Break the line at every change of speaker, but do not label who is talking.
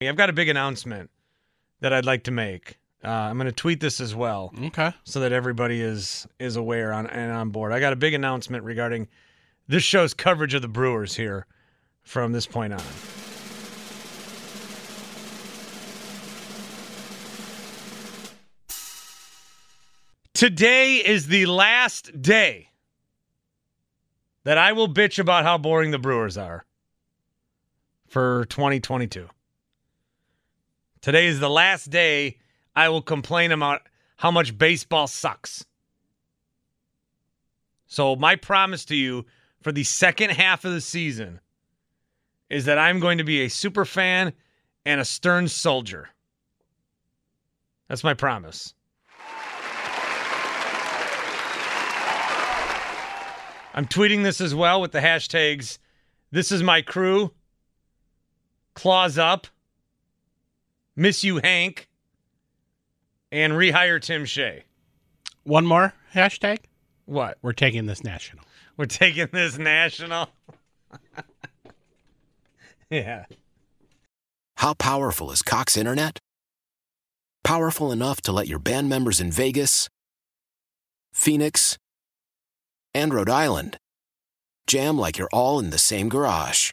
I've got a big announcement that I'd like to make. Uh, I'm going to tweet this as well,
Okay.
so that everybody is is aware on and on board. I got a big announcement regarding this show's coverage of the Brewers here from this point on. Today is the last day that I will bitch about how boring the Brewers are for 2022. Today is the last day I will complain about how much baseball sucks. So, my promise to you for the second half of the season is that I'm going to be a super fan and a stern soldier. That's my promise. I'm tweeting this as well with the hashtags This is my crew, Claws Up, Miss You Hank, and Rehire Tim Shea.
One more hashtag.
What?
We're taking this national.
We're taking this national. yeah.
How powerful is Cox Internet? Powerful enough to let your band members in Vegas, Phoenix, and Rhode Island jam like you're all in the same garage.